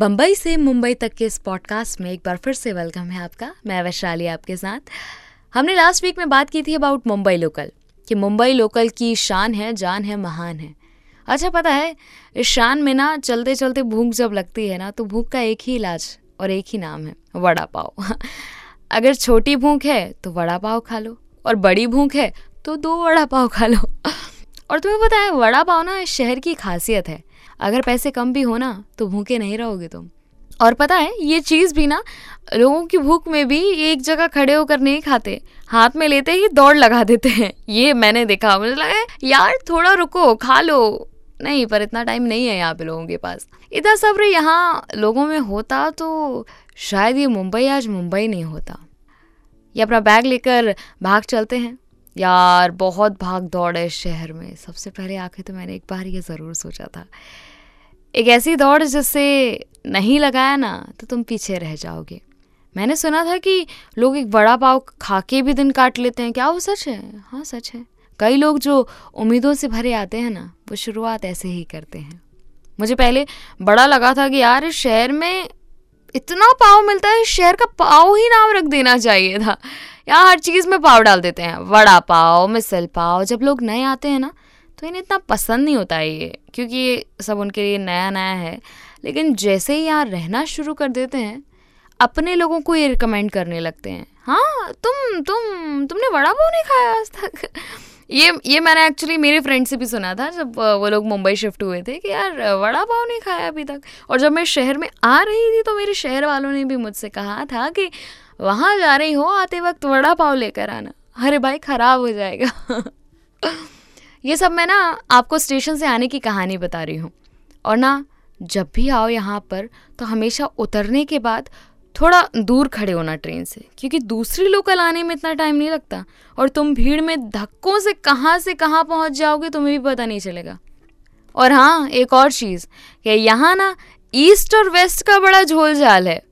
बम्बई से मुंबई तक के इस पॉडकास्ट में एक बार फिर से वेलकम है आपका। मैं वैशाली आपके साथ। हमने लास्ट वीक में बात की थी अबाउट मुंबई लोकल कि मुंबई लोकल की शान है, जान है, महान है। अच्छा पता है, इस शान में ना चलते चलते भूख जब लगती है ना तो भूख का एक ही इलाज और एक ही नाम है, वड़ा पाव। अगर छोटी भूख है तो वड़ा पाव खा लो, और बड़ी भूख है तो दो वड़ा पाव खा लो। और तुम्हें पता है, वड़ा पाव ना इस शहर की खासियत है। अगर पैसे कम भी हो ना तो भूखे नहीं रहोगे तुम। और पता है, ये चीज़ भी ना, लोगों की भूख में भी एक जगह खड़े होकर नहीं खाते। हाथ में लेते ही दौड़ लगा देते हैं। ये मैंने देखा, मुझे लगा, यार, थोड़ा रुको, खा लो। नहीं, पर इतना टाइम नहीं है यहाँ पे लोगों के पास। इतना सब्र यहाँ लोगों में होता तो शायद ये मुंबई, आज मुंबई नहीं होता। ये अपना बैग लेकर भाग चलते हैं। यार, बहुत भाग दौड़ है शहर में। सबसे पहले आके तो मैंने एक बार ये ज़रूर सोचा था। एक ऐसी दौड़ जिससे नहीं लगाया ना तो तुम पीछे रह जाओगे। मैंने सुना था कि लोग एक बड़ा पाव खा के भी दिन काट लेते हैं। क्या वो सच है? हाँ सच है। कई लोग जो उम्मीदों से भरे आते हैं ना, वो शुरुआत ऐसे ही करते हैं। मुझे पहले बड़ा लगा था कि यार, इस शहर में इतना पाव मिलता है शहर का पाव ही नाम रख देना चाहिए था। यहाँ हर चीज़ में पाव डाल देते हैं। वड़ा पाव, मिसल पाव, जब लोग नए आते हैं ना तो इन्हें इतना पसंद नहीं होता है ये, क्योंकि ये सब उनके लिए नया नया है। लेकिन जैसे ही यहाँ रहना शुरू कर देते हैं, अपने लोगों को ये रिकमेंड करने लगते हैं। हाँ तुम तुम, तुमने वड़ा पाव नहीं खाया आज तक? ये ये मैंने एक्चुअली मेरे फ्रेंड से भी सुना था, जब वो लोग मुंबई शिफ्ट हुए थे कि यार वड़ा पाव नहीं खाया अभी तक। और जब मैं शहर में आ रही थी तो मेरे शहर वालों ने भी मुझसे कहा था कि वहाँ जा रही हो, आते वक्त वड़ा पाव लेकर आना। अरे भाई, ख़राब हो जाएगा। ये सब मैं ना आपको स्टेशन से आने की कहानी बता रही हूँ। और ना, जब भी आओ यहाँ पर तो हमेशा उतरने के बाद थोड़ा दूर खड़े होना ट्रेन से, क्योंकि दूसरी लोकल आने में इतना टाइम नहीं लगता। और तुम भीड़ में धक्कों से कहाँ से कहाँ पहुँच जाओगे, तुम्हें भी पता नहीं चलेगा। और हाँ एक और चीज़, कि यहाँ ना, ईस्ट और वेस्ट का बड़ा झोलझाल है।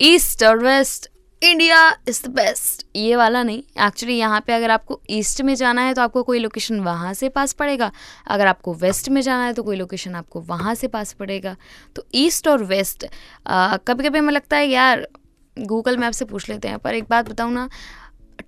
ईस्ट और west. India is the best ये वाला नहीं. एक्चुअली यहाँ पे अगर आपको ईस्ट में जाना है तो आपको कोई लोकेशन वहाँ से पास पड़ेगा. अगर आपको वेस्ट में जाना है तो कोई लोकेशन आपको वहाँ से पास पड़ेगा. तो ईस्ट और वेस्ट कभी कभी हमें लगता है यार गूगल मैप से पूछ लेते हैं. पर एक बात बताऊँ ना,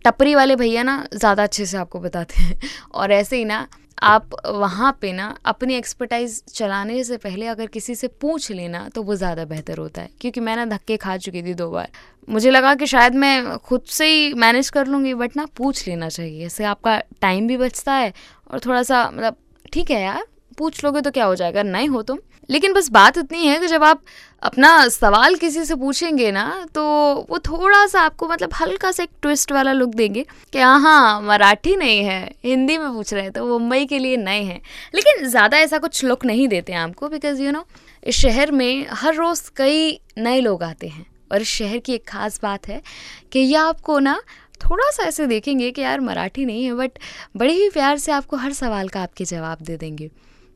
टपरी वाले भैया ना, ज़्यादा अच्छे से आपको बताते हैं. और ऐसे ही ना आप वहाँ पे ना अपनी एक्सपर्टाइज चलाने से पहले अगर किसी से पूछ लेना तो वो ज़्यादा बेहतर होता है। क्योंकि मैं ना धक्के खा चुकी थी दो बार। मुझे लगा कि शायद मैं खुद से ही मैनेज कर लूँगी बट ना पूछ लेना चाहिए। इससे आपका टाइम भी बचता है और थोड़ा सा मतलब ठीक है यार पूछ लोगे तो क्या हो जाएगा? नहीं हो तुम। लेकिन बस बात इतनी है कि जब आप अपना सवाल किसी से पूछेंगे ना तो वो थोड़ा सा आपको मतलब हल्का सा एक ट्विस्ट वाला लुक देंगे कि हाँ हाँ मराठी नहीं है, हिंदी में पूछ रहे हैं तो मुंबई के लिए नए हैं। लेकिन ज़्यादा ऐसा कुछ लुक नहीं देते हैं आपको बिकॉज़ यू नो इस शहर में हर रोज़ कई नए लोग आते हैं। और इस शहर की एक ख़ास बात है कि यह आपको ना थोड़ा सा ऐसे देखेंगे कि यार मराठी नहीं है बट बड़े ही प्यार से आपको हर सवाल का आपके जवाब दे देंगे।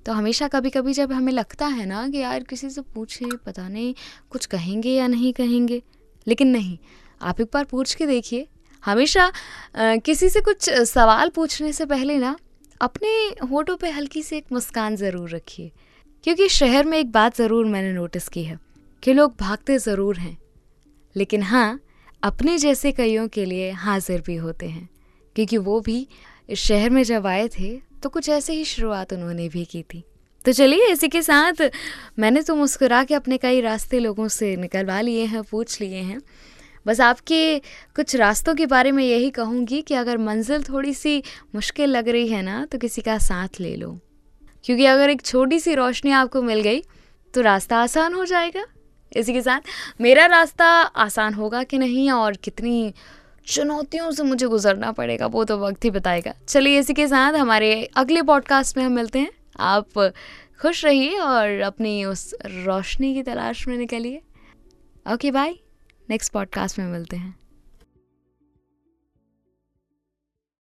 तो हमेशा कभी कभी जब हमें लगता है ना कि यार किसी से पूछे, पता नहीं कुछ कहेंगे या नहीं कहेंगे, लेकिन नहीं, आप एक बार पूछ के देखिए। हमेशा किसी से कुछ सवाल पूछने से पहले ना अपने होठों पे हल्की सी एक मुस्कान ज़रूर रखिए। क्योंकि शहर में एक बात ज़रूर मैंने नोटिस की है कि लोग भागते ज़रूर हैं, लेकिन हाँ अपने जैसे कईयों के लिए हाजिर भी होते हैं, क्योंकि वो भी इस शहर में जब आए थे तो कुछ ऐसे ही शुरुआत उन्होंने भी की थी। तो चलिए इसी के साथ मैंने तो मुस्कुरा के अपने कई रास्ते लोगों से निकलवा लिए हैं, पूछ लिए हैं। बस आपके कुछ रास्तों के बारे में यही कहूँगी कि अगर मंजिल थोड़ी सी मुश्किल लग रही है ना तो किसी का साथ ले लो। क्योंकि अगर एक छोटी सी रोशनी आपको मिल गई तो रास्ता आसान हो जाएगा। इसी के साथ, मेरा रास्ता आसान होगा कि नहीं और कितनी चुनौतियों से मुझे गुजरना पड़ेगा, वो तो वक्त ही बताएगा। चलिए इसी के साथ हमारे अगले पॉडकास्ट में हम मिलते हैं। आप खुश रहिए और अपनी उस रोशनी की तलाश में निकलिए। ओके बाय नेक्स्ट पॉडकास्ट में मिलते हैं।